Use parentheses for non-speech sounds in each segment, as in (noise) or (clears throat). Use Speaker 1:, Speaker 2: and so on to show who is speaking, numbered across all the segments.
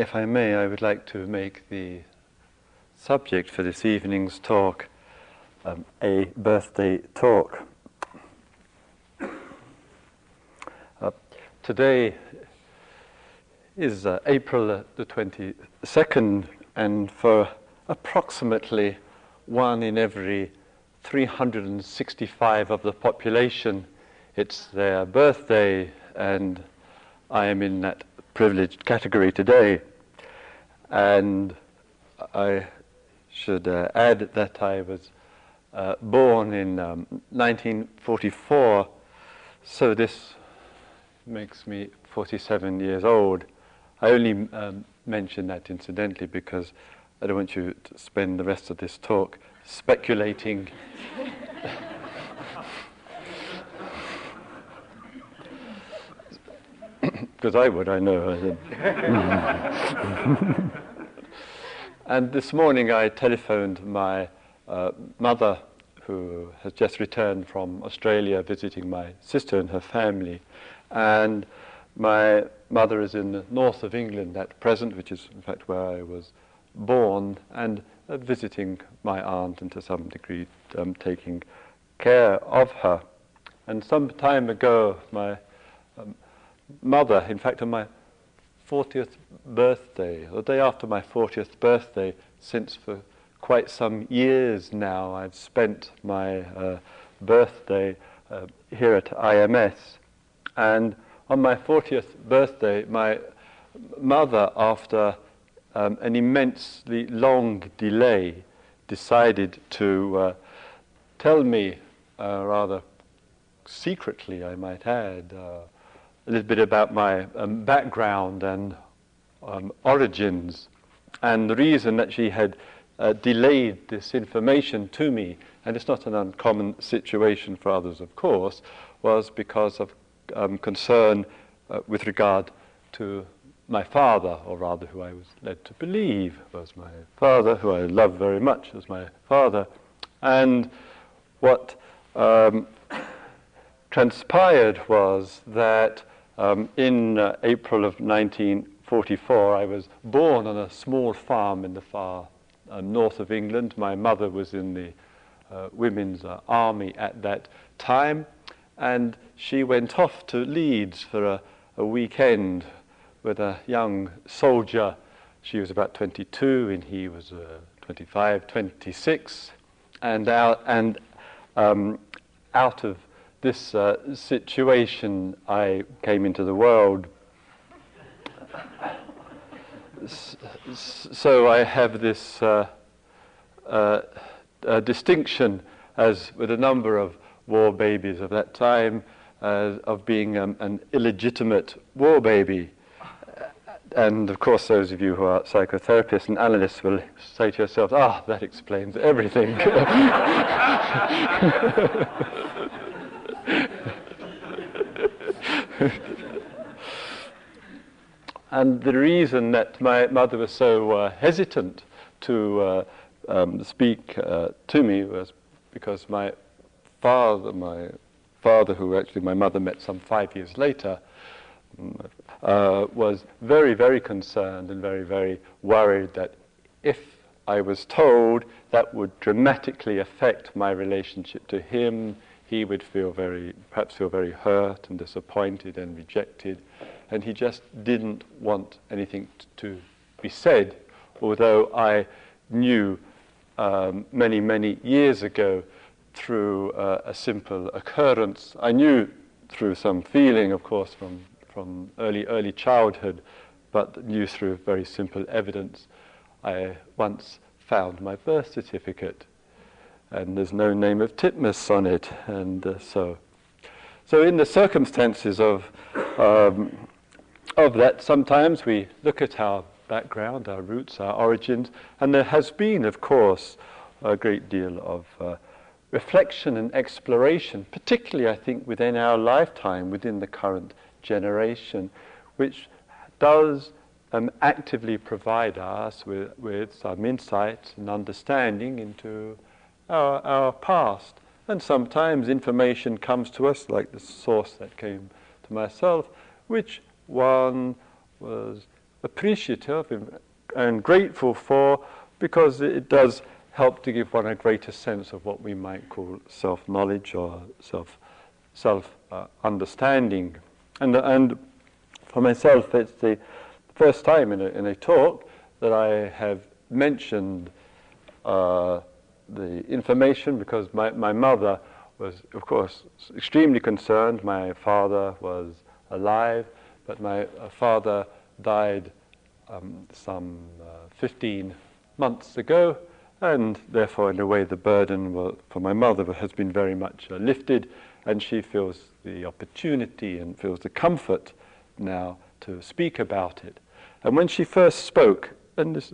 Speaker 1: if I may, I would like to make the subject for this evening's talk um, a birthday talk. Uh, today is uh, April the 22nd, and for approximately one in every 365 of the population, it's their birthday, and I am in that privileged category today. And I should uh, add that I was uh, born in um, 1944, so this makes me 47 years old. I only um, mention that incidentally because I don't want you to spend the rest of this talk speculating. (laughs) Because I would, I know. (laughs) and this morning I telephoned my uh, mother, who has just returned from Australia visiting my sister and her family. And my mother is in the north of England at present, which is in fact where I was born, and uh, visiting my aunt and to some degree um, taking care of her. And some time ago, my um, mother, in fact, on my 40th birthday, the day after my 40th birthday, since for quite some years now I've spent my uh, birthday uh, here at IMS. And on my 40th birthday, my mother, after um, an immensely long delay, decided to uh, tell me, uh, rather secretly, I might add, uh, a little bit about my um, background and um, origins. And the reason that she had uh, delayed this information to me, and it's not an uncommon situation for others, of course, was because of um, concern uh, with regard to my father, or rather, who I was led to believe was my father, who I love very much as my father. And what um, transpired was that um, in uh, April of 1944, I was born on a small farm in the far uh, north of England. My mother was in the uh, Women's uh, Army at that time, and she went off to Leeds for a, a weekend with a young soldier. She was about 22 and he was uh, 25, 26. And out, and, um, out of this uh, situation, I came into the world. so I have this uh, uh, distinction, as with a number of war babies of that time, uh, of being um, an illegitimate war baby. And of course, those of you who are psychotherapists and analysts will say to yourselves, ah, that explains everything. (laughs) (laughs) and the reason that my mother was so uh, hesitant to uh, um, speak uh, to me was because my father, my father, who actually my mother met some five years later, uh, was very, very concerned and very, very worried that if I was told that would dramatically affect my relationship to him, he would feel very, perhaps feel very hurt and disappointed and rejected. And he just didn't want anything t- to be said, although I knew um, many, many years ago through uh, a simple occurrence. I knew through some feeling, of course, from, from early, early childhood, but knew through very simple evidence. I once found my birth certificate, and there's no name of Titmuss on it, and uh, so. So, in the circumstances of, um, of that, sometimes we look at our background, our roots, our origins, and there has been, of course, a great deal of uh, reflection and exploration, particularly, I think, within our lifetime, within the current generation, which does um, actively provide us with, with some insights and understanding into our, our past. And sometimes information comes to us, like the source that came to myself, which one was appreciative and grateful for because it does help to give one a greater sense of what we might call self-knowledge or self self uh, understanding. And and for myself, it's the first time in a, in a talk that I have mentioned uh, the information because my, my mother was, of course, extremely concerned. My father was alive, but my uh, father died um, some uh, 15 months ago, and therefore, in a way, the burden for my mother has been very much uh, lifted, and she feels the opportunity and feels the comfort now to speak about it. And when she first spoke, and this,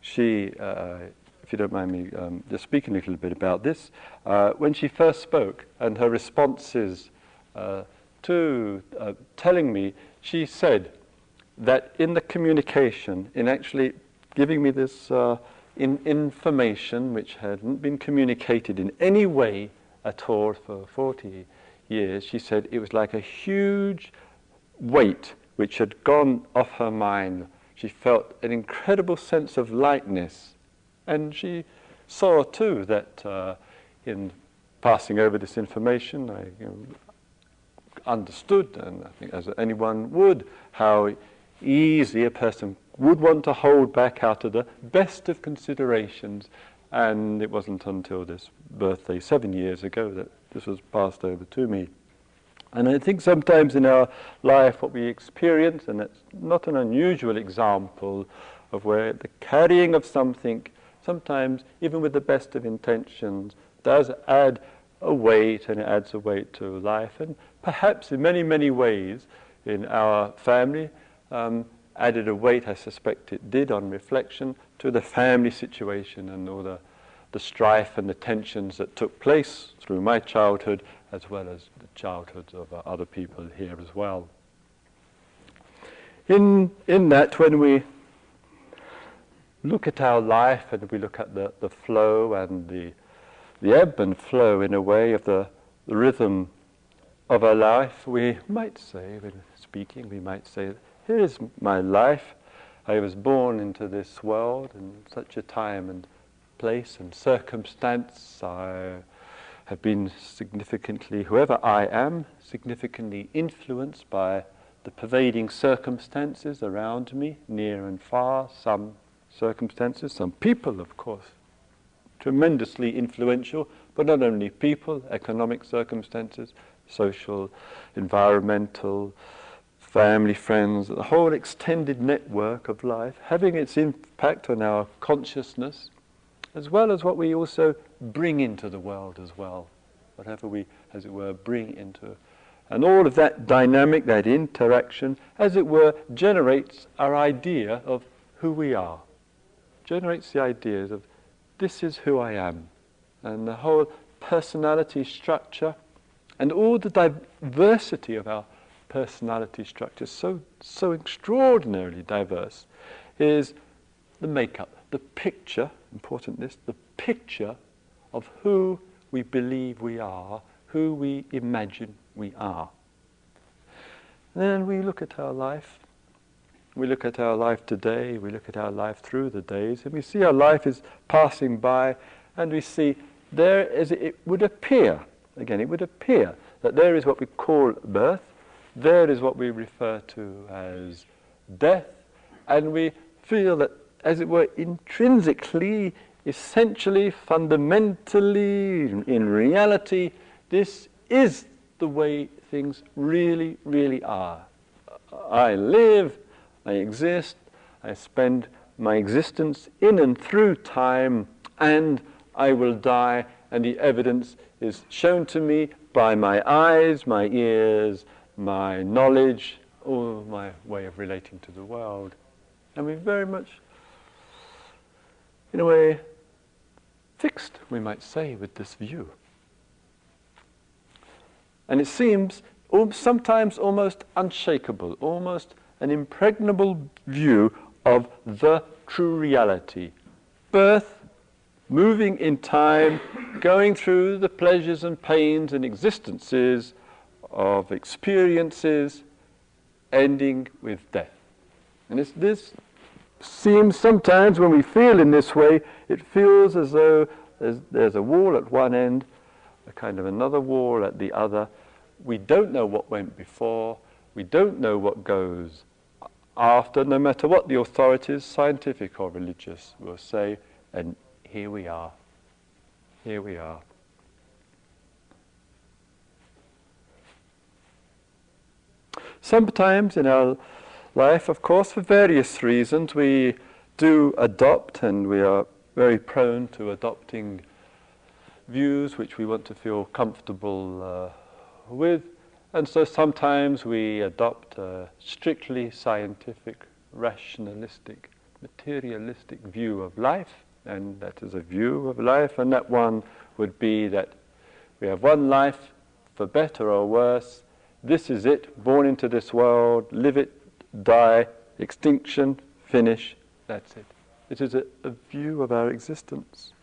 Speaker 1: she, uh, if you don't mind me um, just speaking a little bit about this, uh, when she first spoke and her responses uh, to uh, telling me, she said that in the communication, in actually giving me this uh, in information which hadn't been communicated in any way at all for 40 years, she said it was like a huge weight which had gone off her mind. She felt an incredible sense of lightness. And she saw too that uh, in passing over this information, I you know, understood, and I think as anyone would, how easy a person would want to hold back out of the best of considerations. And it wasn't until this birthday seven years ago that this was passed over to me. And I think sometimes in our life what we experience, and it's not an unusual example of where the carrying of something, sometimes even with the best of intentions, does add a weight and it adds a weight to life. And perhaps in many, many ways in our family, um, added a weight, I suspect it did on reflection, to the family situation and all the, the strife and the tensions that took place through my childhood as well as the childhoods of uh, other people here as well. In, in that, when we look at our life and we look at the, the flow and the, the ebb and flow, in a way, of the, the rhythm of our life, we might say, when speaking, we might say, here is my life. I was born into this world in such a time and place and circumstance. I have been significantly, whoever I am, significantly influenced by the pervading circumstances around me, near and far, some circumstances, some people, of course, tremendously influential, but not only people, economic circumstances, social, environmental, family, friends, the whole extended network of life, having its impact on our consciousness, as well as what we also bring into the world as well, whatever we, as it were, bring into. And all of that dynamic, that interaction, as it were, generates our idea of who we are, generates the ideas of this is who I am. And the whole personality structure and all the diversity of our personality structure, so, so extraordinarily diverse, is the makeup, the picture, important this, the picture of who we believe we are, who we imagine we are. And then we look at our life. We look at our life today, we look at our life through the days, and we see our life is passing by, and we see there, as it would appear, again, it would appear that there is what we call birth, there is what we refer to as death, and we feel that, as it were, intrinsically, essentially, fundamentally, in reality, this is the way things really, really are. I live, I exist, I spend my existence in and through time, and I will die, and the evidence is shown to me by my eyes, my ears, my knowledge, or my way of relating to the world. And we're very much, in a way, fixed, we might say, with this view. And it seems sometimes almost unshakable, almost an impregnable view of the true reality. Birth, moving in time, going through the pleasures and pains and existences of experiences ending with death. And this seems sometimes when we feel in this way, it feels as though there's, there's a wall at one end, a kind of another wall at the other. We don't know what went before. We don't know what goes after, no matter what the authorities, scientific or religious, will say. And here we are. Here we are. Sometimes in our life, of course, for various reasons, we do adopt and we are very prone to adopting views which we want to feel comfortable uh, with. And so sometimes we adopt a strictly scientific, rationalistic, materialistic view of life, and that is a view of life, and that one would be that we have one life, for better or worse. This is it, born into this world, live it, die, extinction, finish, that's it. It is a, a view of our existence.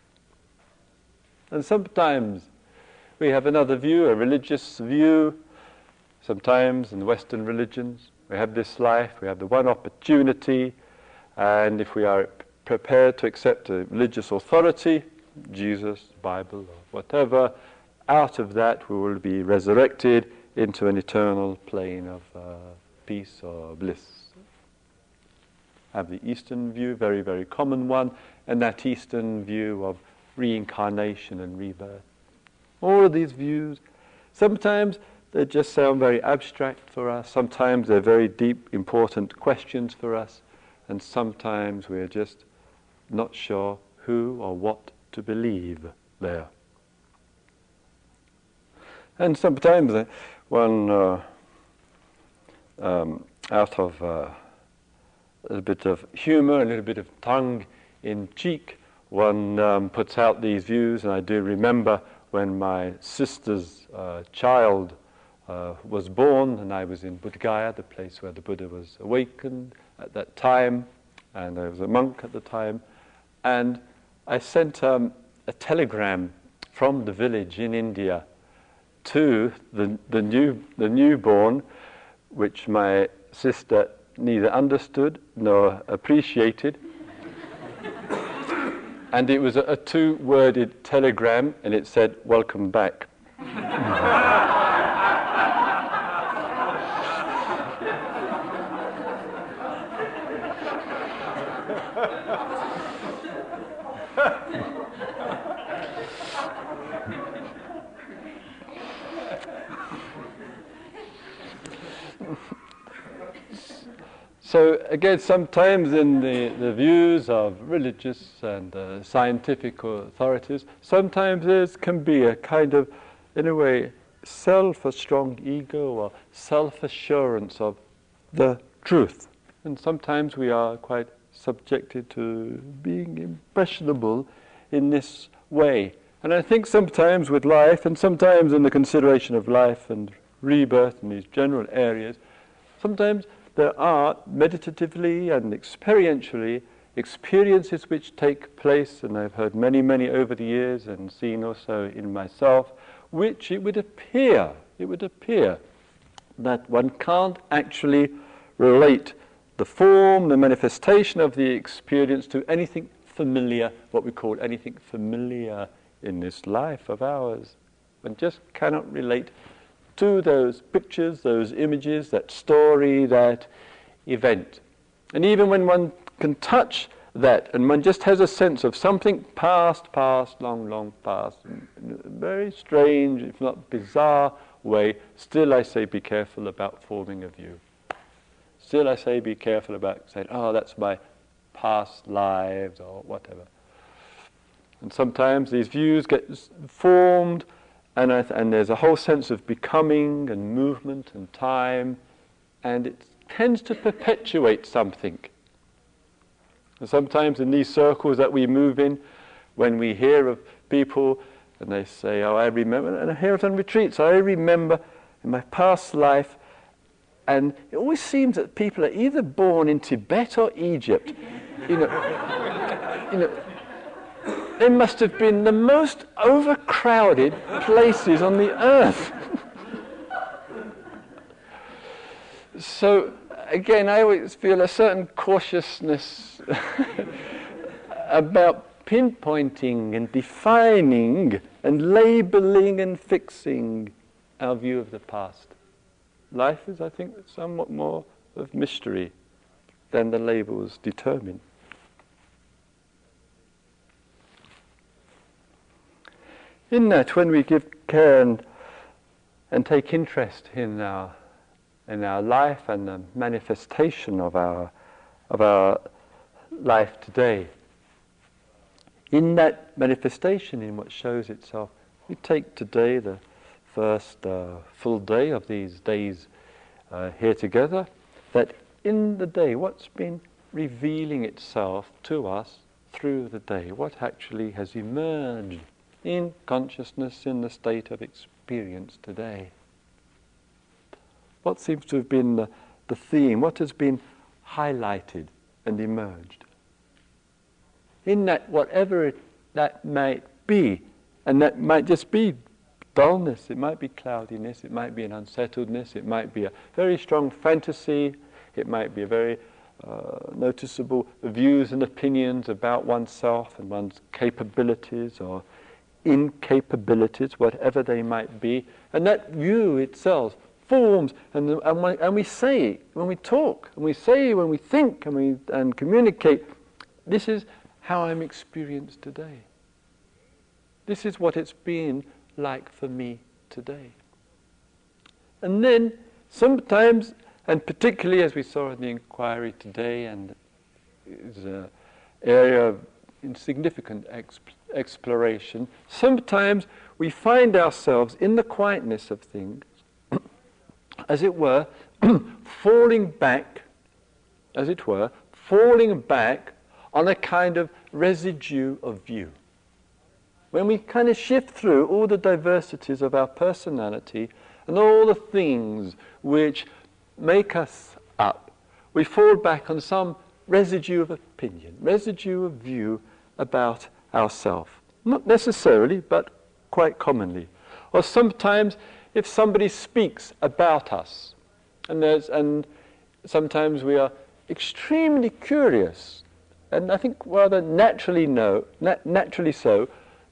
Speaker 1: And sometimes we have another view, a religious view. Sometimes in Western religions, we have this life, we have the one opportunity, and if we are prepared to accept a religious authority, Jesus, Bible, or whatever, out of that we will be resurrected into an eternal plane of uh, peace or bliss. Have the Eastern view, very, very common one, and that Eastern view of reincarnation and rebirth. All of these views, sometimes they just sound very abstract for us, sometimes they're very deep, important questions for us, and sometimes we're just not sure who or what to believe there. And sometimes one uh, um, out of uh, a little bit of humor, a little bit of tongue in cheek, one um, puts out these views. And I do remember when my sister's uh, child uh, was born, and I was in Bodh Gaya, the place where the Buddha was awakened at that time, and I was a monk at the time. And I sent um, a telegram from the village in India to the, the, new, the newborn which my sister neither understood nor appreciated. (coughs) and it was a, a two worded telegram, and it said, Welcome back. (laughs) So again, sometimes in the, the views of religious and uh, scientific authorities, sometimes there can be a kind of, in a way, self, a strong ego or self-assurance of the truth. And sometimes we are quite subjected to being impressionable in this way. And I think sometimes with life, and sometimes in the consideration of life and rebirth in these general areas, sometimes there are meditatively and experientially experiences which take place, and I've heard many, many over the years and seen also in myself, which it would appear, it would appear that one can't actually relate the form, the manifestation of the experience to anything familiar, what we call anything familiar in this life of ours. One just cannot relate to those pictures, those images, that story, that event. And even when one can touch that and one just has a sense of something past, past, long, long past, in a very strange, if not bizarre way, still I say be careful about forming a view. Still I say be careful about saying, oh, that's my past lives or whatever. And sometimes these views get formed and, th- and there's a whole sense of becoming and movement and time, and it tends to perpetuate something. And sometimes in these circles that we move in, when we hear of people and they say, Oh, I remember, and I hear it on retreats, I remember in my past life, and it always seems that people are either born in Tibet or Egypt. You know, you know they must have been the most overcrowded places on the earth. (laughs) so, again, I always feel a certain cautiousness (laughs) about pinpointing and defining and labeling and fixing our view of the past. Life is, I think, somewhat more of mystery than the labels determine. In that, when we give care and, and take interest in our, in our life and the manifestation of our, of our life today, in that manifestation, in what shows itself, we take today the first uh, full day of these days uh, here together, that in the day, what's been revealing itself to us through the day, what actually has emerged in consciousness in the state of experience today. What seems to have been the, the theme? What has been highlighted and emerged? In that, whatever it, that might be, and that might just be dullness, it might be cloudiness, it might be an unsettledness, it might be a very strong fantasy, it might be a very uh, noticeable views and opinions about oneself and one's capabilities or incapabilities, whatever they might be. And that view itself forms, and, and, we, and we say, when we talk, and we say, when we think, and we and communicate, this is how I'm experienced today. This is what it's been like for me today. And then sometimes, and particularly as we saw in the inquiry today, and is an area of insignificant exp- exploration, sometimes we find ourselves in the quietness of things, (clears throat) as it were, (clears throat) falling back, as it were, falling back on a kind of residue of view. When we kind of shift through all the diversities of our personality and all the things which make us up, we fall back on some residue of opinion, residue of view about ourselves. Not necessarily, but quite commonly. Or sometimes if somebody speaks about us, and, and sometimes we are extremely curious, and I think rather naturally, know, nat- naturally so,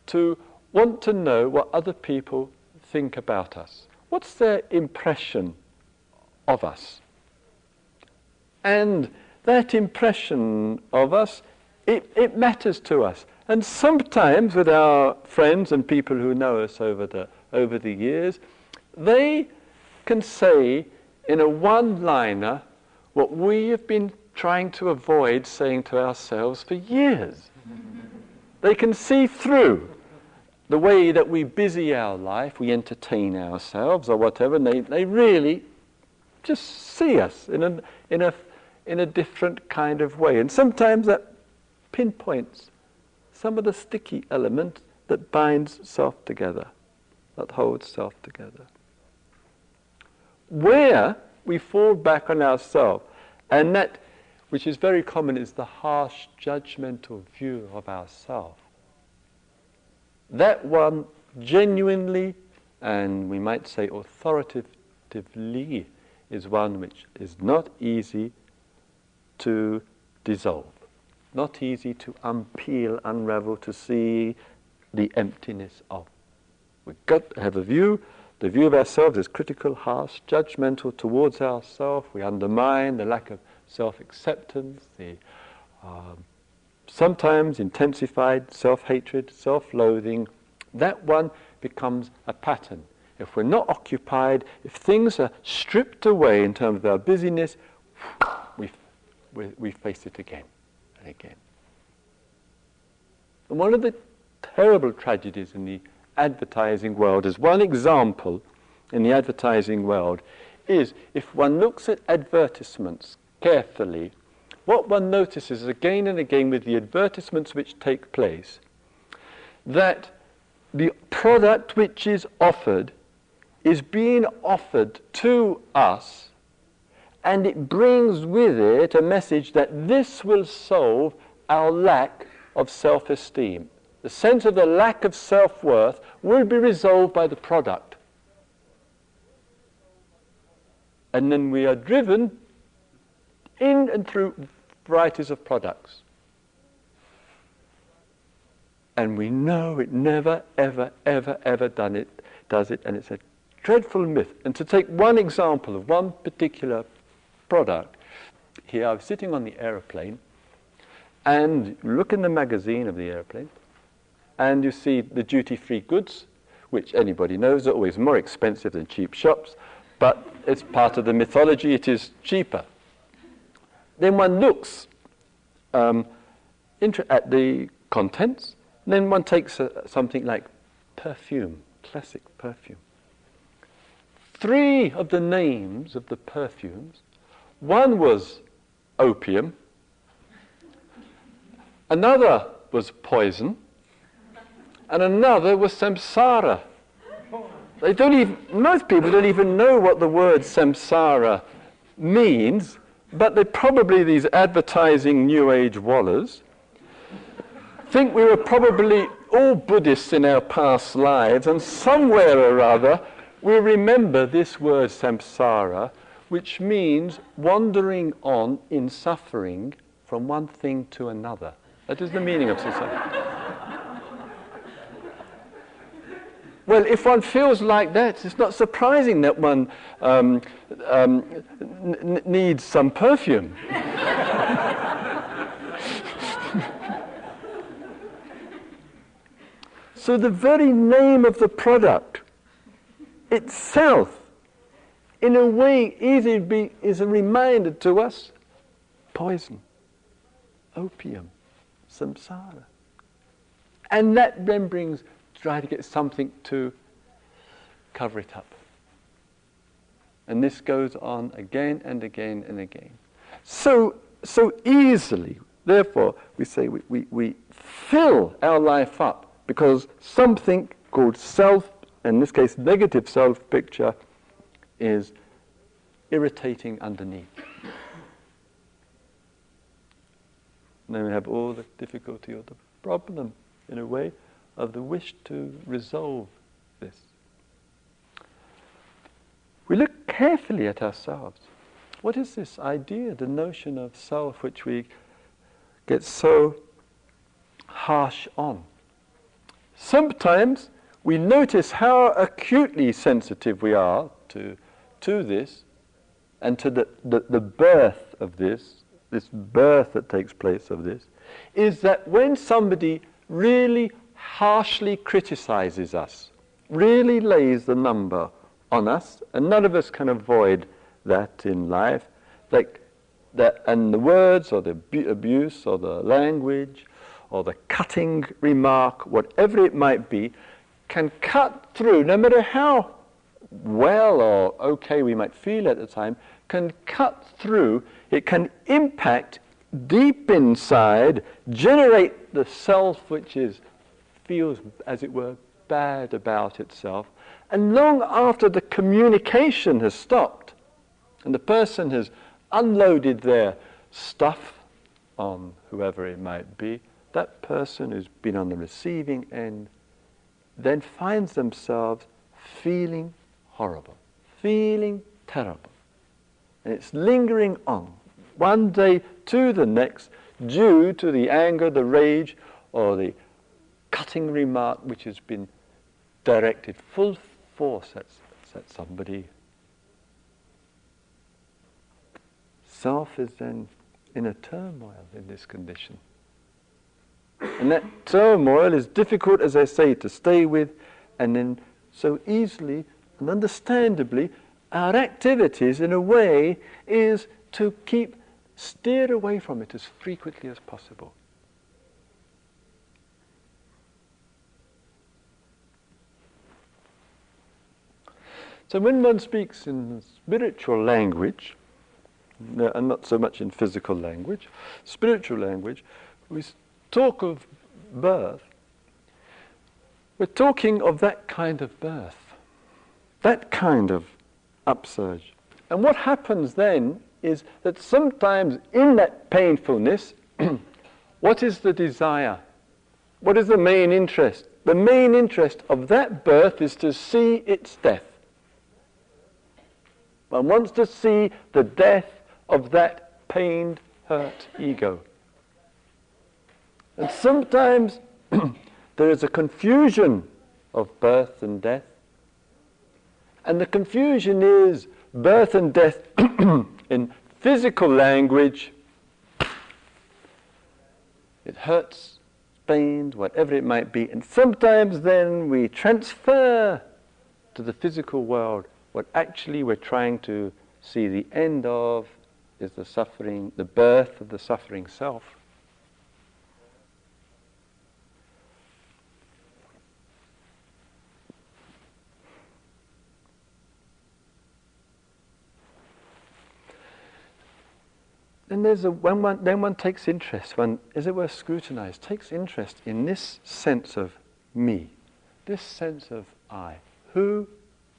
Speaker 1: to want to know what other people think about us. What's their impression of us? And that impression of us, it, it matters to us. And sometimes with our friends and people who know us over the, over the years, they can say in a one-liner what we have been trying to avoid saying to ourselves for years. they can see through the way that we busy our life, we entertain ourselves or whatever, and they, they really just see us in a, in, a, in a different kind of way. And sometimes that pinpoints some of the sticky element that binds self together, that holds self together. Where we fall back on ourselves, and that which is very common is the harsh judgmental view of ourself. That one genuinely, and we might say authoritatively, is one which is not easy to dissolve not easy to unpeel, unravel, to see the emptiness of. We've got to have a view. The view of ourselves is critical, harsh, judgmental towards ourselves. We undermine the lack of self acceptance, the um, sometimes intensified self hatred, self loathing. That one becomes a pattern. If we're not occupied, if things are stripped away in terms of our busyness, we, we, we face it again again. And one of the terrible tragedies in the advertising world, as one example in the advertising world, is if one looks at advertisements carefully, what one notices again and again with the advertisements which take place, that the product which is offered is being offered to us and it brings with it a message that this will solve our lack of self esteem. The sense of the lack of self worth will be resolved by the product. And then we are driven in and through varieties of products. And we know it never, ever, ever, ever done it, does it, and it's a dreadful myth. And to take one example of one particular product, here I was sitting on the aeroplane, and look in the magazine of the aeroplane, and you see the duty-free goods, which anybody knows are always more expensive than cheap shops, but it's part of the mythology, it is cheaper. Then one looks um, at the contents, then one takes a, something like perfume, classic perfume. Three of the names of the perfumes, one was opium, another was poison, and another was samsara. They don't even, most people don't even know what the word samsara means, but they're probably these advertising New Age wallahs. Think we were probably all Buddhists in our past lives, and somewhere or other we remember this word samsara, which means wandering on in suffering from one thing to another. That is the meaning of samsara. well, if one feels like that, it's not surprising that one um, um, n- needs some perfume. (laughs) So the very name of the product itself, in a way, be, is a reminder to us poison, opium, samsara. And that then brings, try to get something to cover it up. And this goes on again and again and again. So, so easily, therefore, we say we, we, we fill our life up because something called self, in this case negative self picture, is irritating underneath. And then we have all the difficulty or the problem, in a way, of the wish to resolve this. We look carefully at ourselves. What is this idea, the notion of self, which we get so harsh on? Sometimes we notice how acutely sensitive we are to, to this and to the, the, the birth of this, this birth that takes place of this, is that when somebody really harshly criticizes us, really lays the number on us, and none of us can avoid that in life, like that, and the words or the abuse or the language or the cutting remark, whatever it might be, can cut through, no matter how well or okay we might feel at the time, can cut through, it can impact deep inside, generate the self which is feels, as it were, bad about itself. And long after the communication has stopped and the person has unloaded their stuff on whoever it might be, that person who's been on the receiving end then finds themselves feeling horrible, feeling terrible. And it's lingering on, one day to the next, due to the anger, the rage, or the cutting remark which has been directed full force at, at somebody. Self is then in a turmoil in this condition. And that turmoil is difficult, as I say, to stay with, and then so easily and understandably, our activities, in a way, is to keep steer away from it as frequently as possible. So when one speaks in spiritual language, and not so much in physical language, spiritual language, we talk of birth, we're talking of that kind of birth, that kind of upsurge. And what happens then is that sometimes in that painfulness, (clears throat) what is the desire? What is the main interest? The main interest of that birth is to see its death. One wants to see the death of that pained, hurt ego. And sometimes (clears throat) there is a confusion of birth and death. And the confusion is birth and death (clears throat) in physical language. It hurts, pains, whatever it might be. And sometimes then we transfer to the physical world what actually we're trying to see the end of is the suffering, the birth of the suffering self. Then there's a when one then one takes interest, one as it were scrutinized, takes interest in this sense of me, this sense of I. Who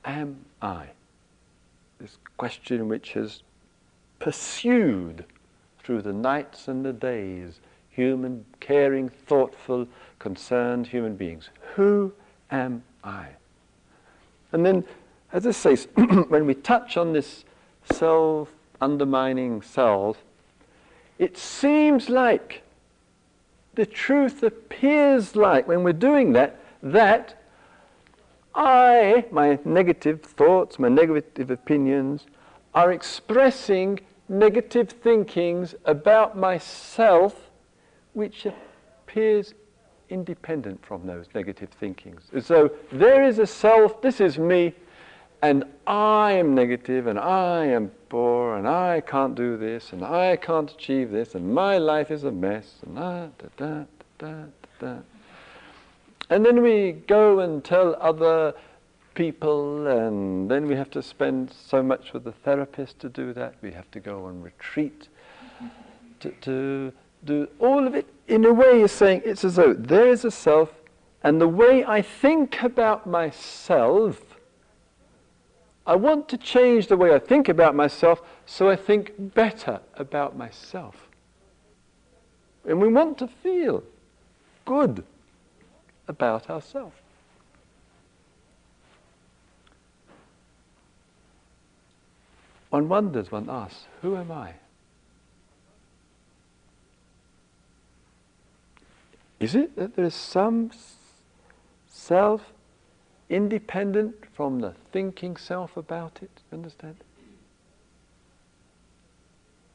Speaker 1: am I? This question which has pursued through the nights and the days human, caring, thoughtful, concerned human beings. Who am I? And then, as I say, (clears throat) when we touch on this self undermining self, it seems like, the truth appears like, when we're doing that, that I, my negative thoughts, my negative opinions, are expressing negative thinkings about myself, which appears independent from those negative thinkings. So there is a self, this is me, and I am negative, and I am poor, and I can't do this, and I can't achieve this, and my life is a mess, and da, da, da, da, And then we go and tell other people, and then we have to spend so much with the therapist to do that. We have to go on retreat to, to do all of it. In a way, you're saying it's as though there is a self, and the way I think about myself I want to change the way I think about myself so I think better about myself. And we want to feel good about ourselves. One wonders, one asks, who am I? Is it that there is some self independent from the thinking self about it. Understand?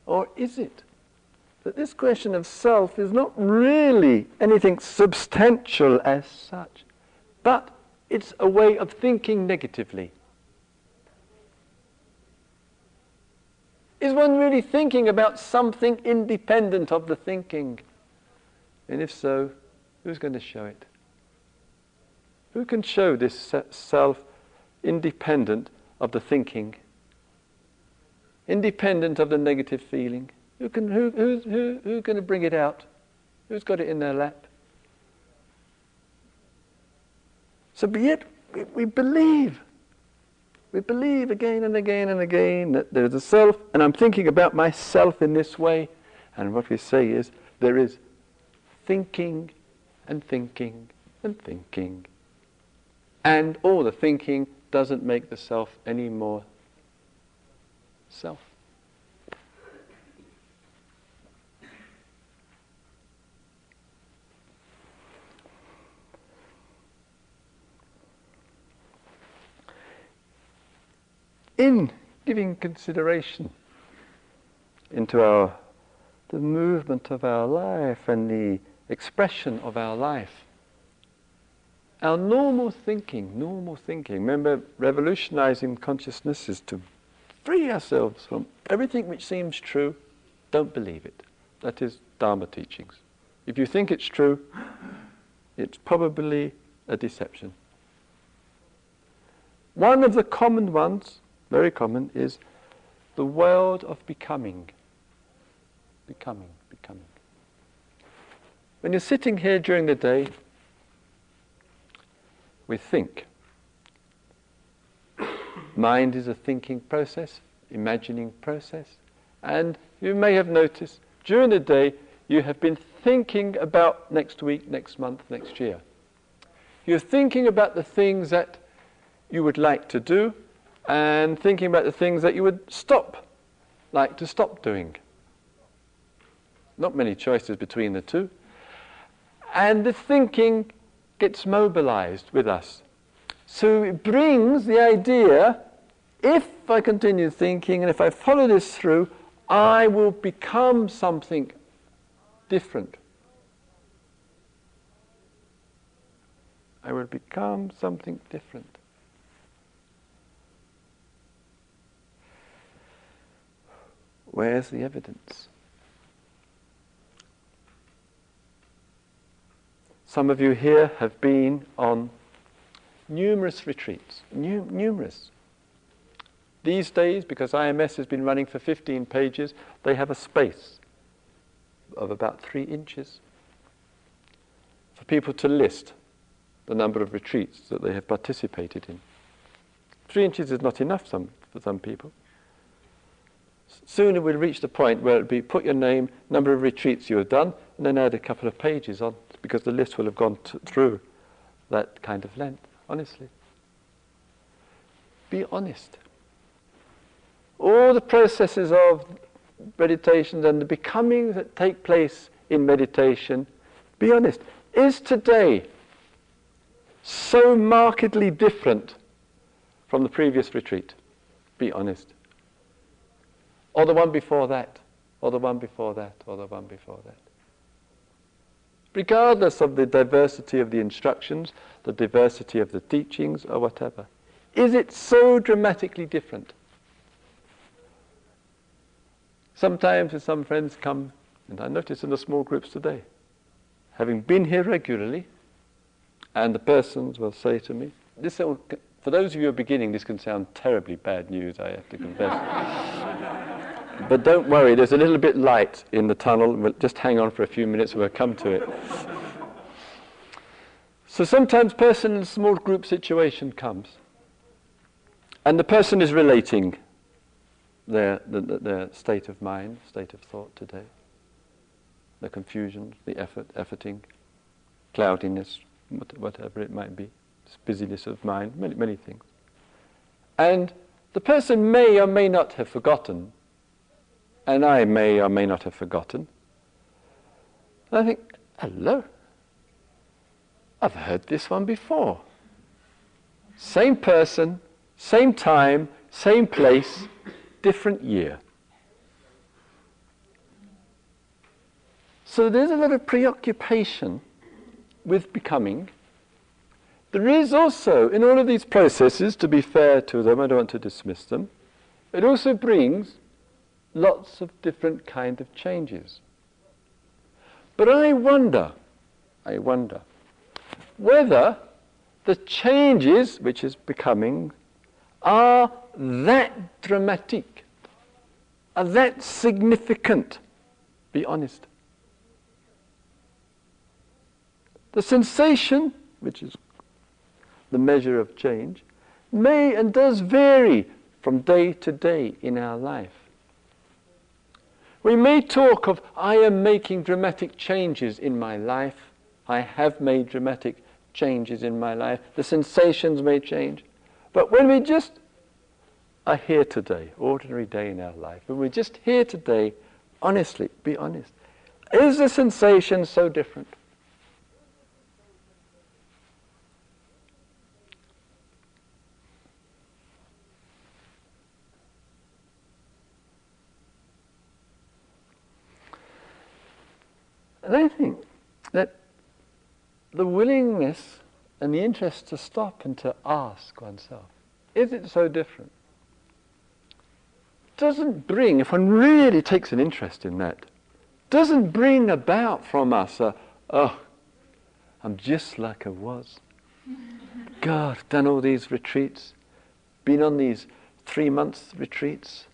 Speaker 1: Or is it that this question of self is not really anything substantial as such, but it's a way of thinking negatively? Is one really thinking about something independent of the thinking? And if so, who's going to show it? Who can show this self independent of the thinking, independent of the negative feeling? Who can who who who who to bring it out? Who's got it in their lap? So be it we, we believe. We believe again and again and again that there is a self, and I'm thinking about myself in this way. And what we say is there is thinking and thinking and thinking and all the thinking doesn't make the self any more self. In giving consideration into our the movement of our life and the expression of our life, our normal thinking, normal thinking, remember, revolutionizing consciousness is to free ourselves from everything which seems true, don't believe it. That is Dharma teachings. If you think it's true, it's probably a deception. One of the common ones, very common, is the world of becoming. Becoming, becoming. When you're sitting here during the day, we think. Mind is a thinking process, imagining process. And you may have noticed during the day you have been thinking about next week, next month, next year. You're thinking about the things that you would like to do and thinking about the things that you would stop, like to stop doing. not many choices between the two. And the thinking gets mobilized with us. So it brings the idea if I continue thinking and if I follow this through, I will become something different. I will become something different. Where's the evidence? Some of you here have been on numerous retreats, nu- numerous. These days, because IMS has been running for 15 pages, they have a space of about three inches for people to list the number of retreats that they have participated in. Three inches is not enough some, for some people. Soon we'll reach the point where it'll be put your name, number of retreats you have done, and then add a couple of pages on, because the list will have gone t- through that kind of length, honestly. Be honest. All the processes of meditations and the becoming that take place in meditation, be honest, is today so markedly different from the previous retreat? Be honest or the one before that, or the one before that, or the one before that. Regardless of the diversity of the instructions, the diversity of the teachings, or whatever. Is it so dramatically different? Sometimes some friends come, and I notice in the small groups today, having been here regularly, and the persons will say to me, this, for those of you who are beginning, this can sound terribly bad news, I have to confess. (laughs) But don't worry, there's a little bit light in the tunnel. We'll just hang on for a few minutes, we'll come to it. so sometimes person in a small group situation comes, and the person is relating their, the, their state of mind, state of thought today, the confusion, the effort, efforting, cloudiness, whatever it might be, busyness of mind, many, many things. And the person may or may not have forgotten and I may or may not have forgotten. And I think, hello, I've heard this one before. Same person, same time, same place, different year. So there's a lot of preoccupation with becoming. There is also, in all of these processes, to be fair to them, I don't want to dismiss them, it also brings lots of different kind of changes. But I wonder, I wonder, whether the changes which is becoming are that dramatic, are that significant. Be honest. The sensation, which is the measure of change, may and does vary from day to day in our life. We may talk of, I am making dramatic changes in my life. I have made dramatic changes in my life. The sensations may change. But when we just are here today, ordinary day in our life, when we're just here today, honestly, be honest, is the sensation so different? And I think that the willingness and the interest to stop and to ask oneself, is it so different? Doesn't bring, if one really takes an interest in that, doesn't bring about from us a, oh, I'm just like I was. (laughs) God, done all these retreats, been on these three months retreats,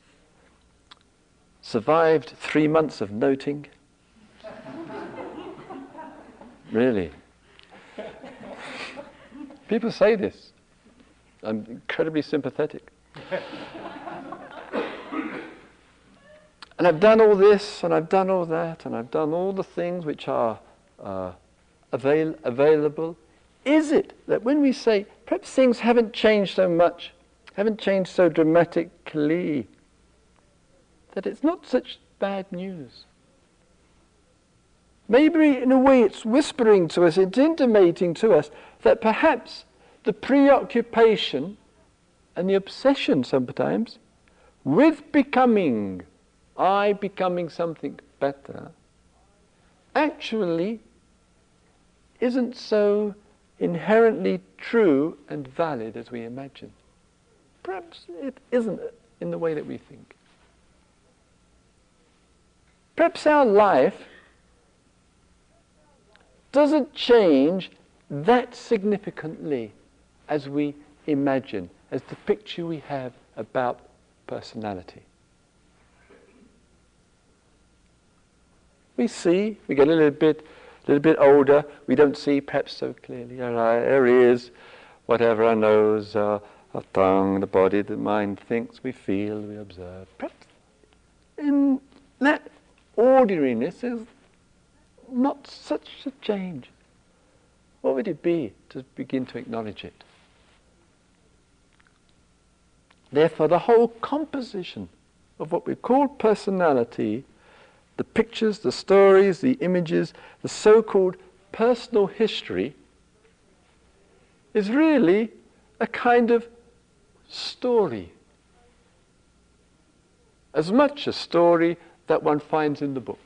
Speaker 1: survived three months of noting, Really? People say this. I'm incredibly sympathetic. and I've done all this, and I've done all that, and I've done all the things which are uh, avail- available. Is it that when we say, perhaps things haven't changed so much, haven't changed so dramatically, that it's not such bad news? Maybe in a way it's whispering to us, it's intimating to us that perhaps the preoccupation and the obsession sometimes with becoming, I becoming something better, actually isn't so inherently true and valid as we imagine. Perhaps it isn't in the way that we think. Perhaps our life doesn't change that significantly as we imagine, as the picture we have about personality. We see, we get a little bit, a little bit older, we don't see perhaps so clearly. Our ears, whatever our nose, our, our tongue, the body, the mind thinks, we feel, we observe. Perhaps in that ordinariness is not such a change. What would it be to begin to acknowledge it? Therefore, the whole composition of what we call personality, the pictures, the stories, the images, the so called personal history, is really a kind of story. As much a story that one finds in the book.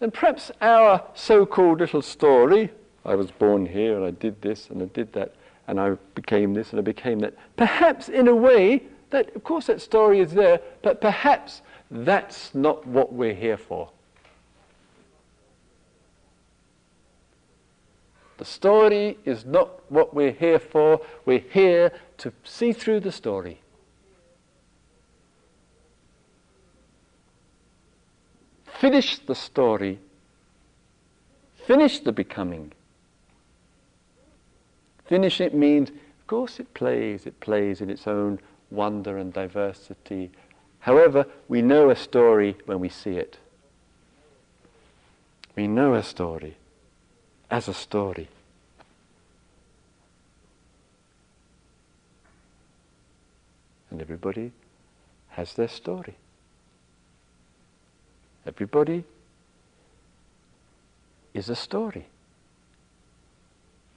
Speaker 1: And perhaps our so called little story, I was born here and I did this and I did that and I became this and I became that, perhaps in a way that, of course, that story is there, but perhaps that's not what we're here for. The story is not what we're here for. We're here to see through the story. Finish the story. Finish the becoming. Finish it means, of course, it plays, it plays in its own wonder and diversity. However, we know a story when we see it. We know a story as a story. And everybody has their story. Everybody is a story.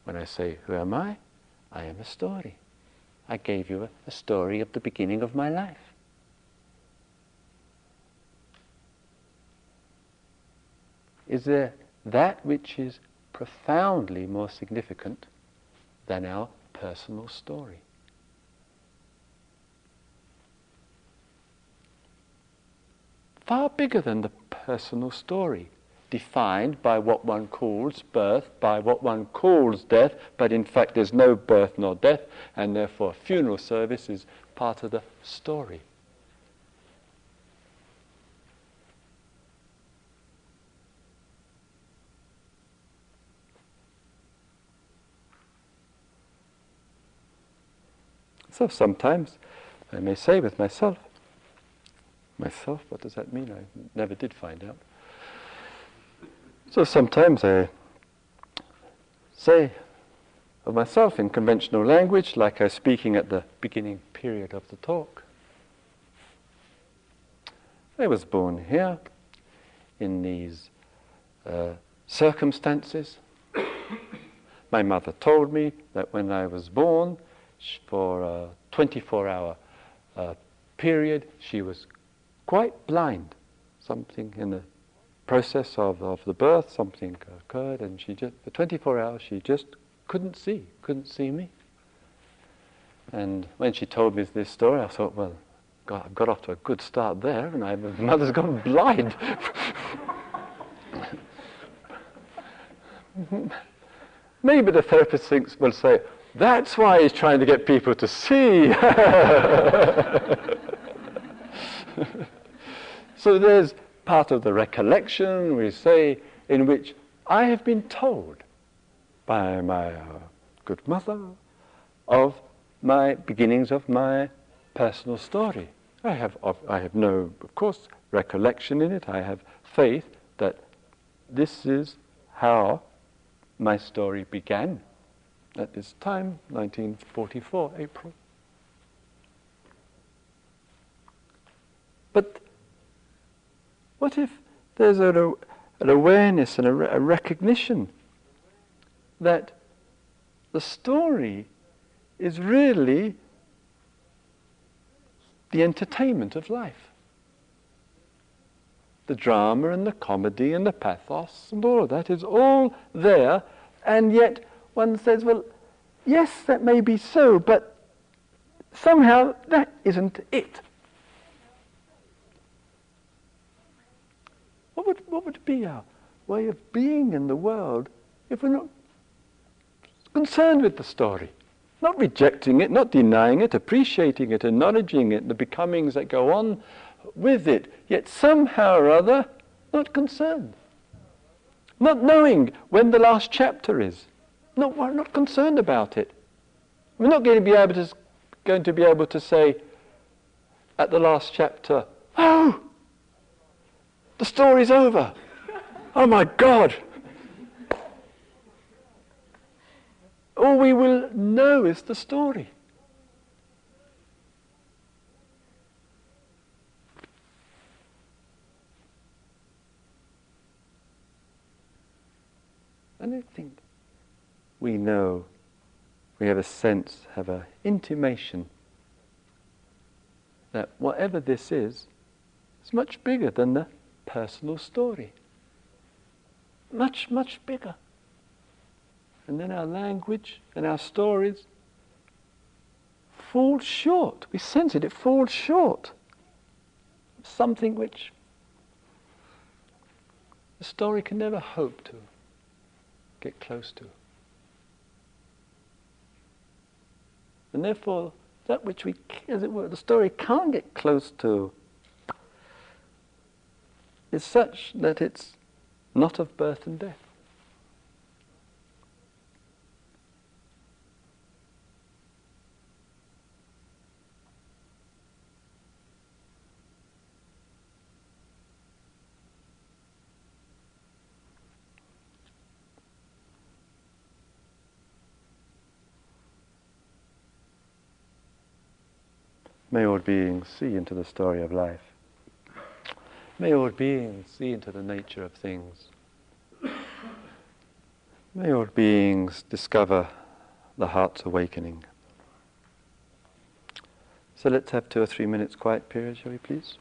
Speaker 1: When I say, Who am I? I am a story. I gave you a, a story of the beginning of my life. Is there that which is profoundly more significant than our personal story? Far bigger than the personal story, defined by what one calls birth, by what one calls death, but in fact there's no birth nor death, and therefore funeral service is part of the story. So sometimes I may say with myself, myself. What does that mean? I never did find out. So sometimes I say of myself in conventional language, like I was speaking at the beginning period of the talk. I was born here in these uh, circumstances. (coughs) My mother told me that when I was born, for a 24 hour uh, period, she was quite blind. Something in the process of, of the birth, something occurred, and she just, for 24 hours, she just couldn't see, couldn't see me. And when she told me this story, I thought, well, God, I've got off to a good start there, and my mother's gone (laughs) blind. (laughs) Maybe the therapist thinks, will say, that's why he's trying to get people to see. (laughs) So there's part of the recollection, we say, in which I have been told by my uh, good mother of my beginnings of my personal story. I have, I have no, of course, recollection in it. I have faith that this is how my story began at this time, 1944, April. But what if there's an awareness and a, a recognition that the story is really the entertainment of life. The drama and the comedy and the pathos and all of that is all there, and yet one says, well, yes, that may be so, but somehow that isn't it. What would, what would be our way of being in the world if we're not concerned with the story? Not rejecting it, not denying it, appreciating it, acknowledging it, the becomings that go on with it, yet somehow or other not concerned. Not knowing when the last chapter is. Not, we're not concerned about it. We're not going to be able to, going to be able to say at the last chapter, oh, the story's over. Oh my God. All we will know is the story. I don't think we know, we have a sense, have an intimation that whatever this is, is much bigger than the personal story. Much, much bigger. And then our language and our stories fall short. We sense it, it falls short. Something which the story can never hope to get close to. And therefore, that which we, as it were, the story can't get close to is such that it's not of birth and death. May all beings see into the story of life. May all beings see into the nature of things. May all beings discover the heart's awakening. So let's have two or three minutes quiet period, shall we please?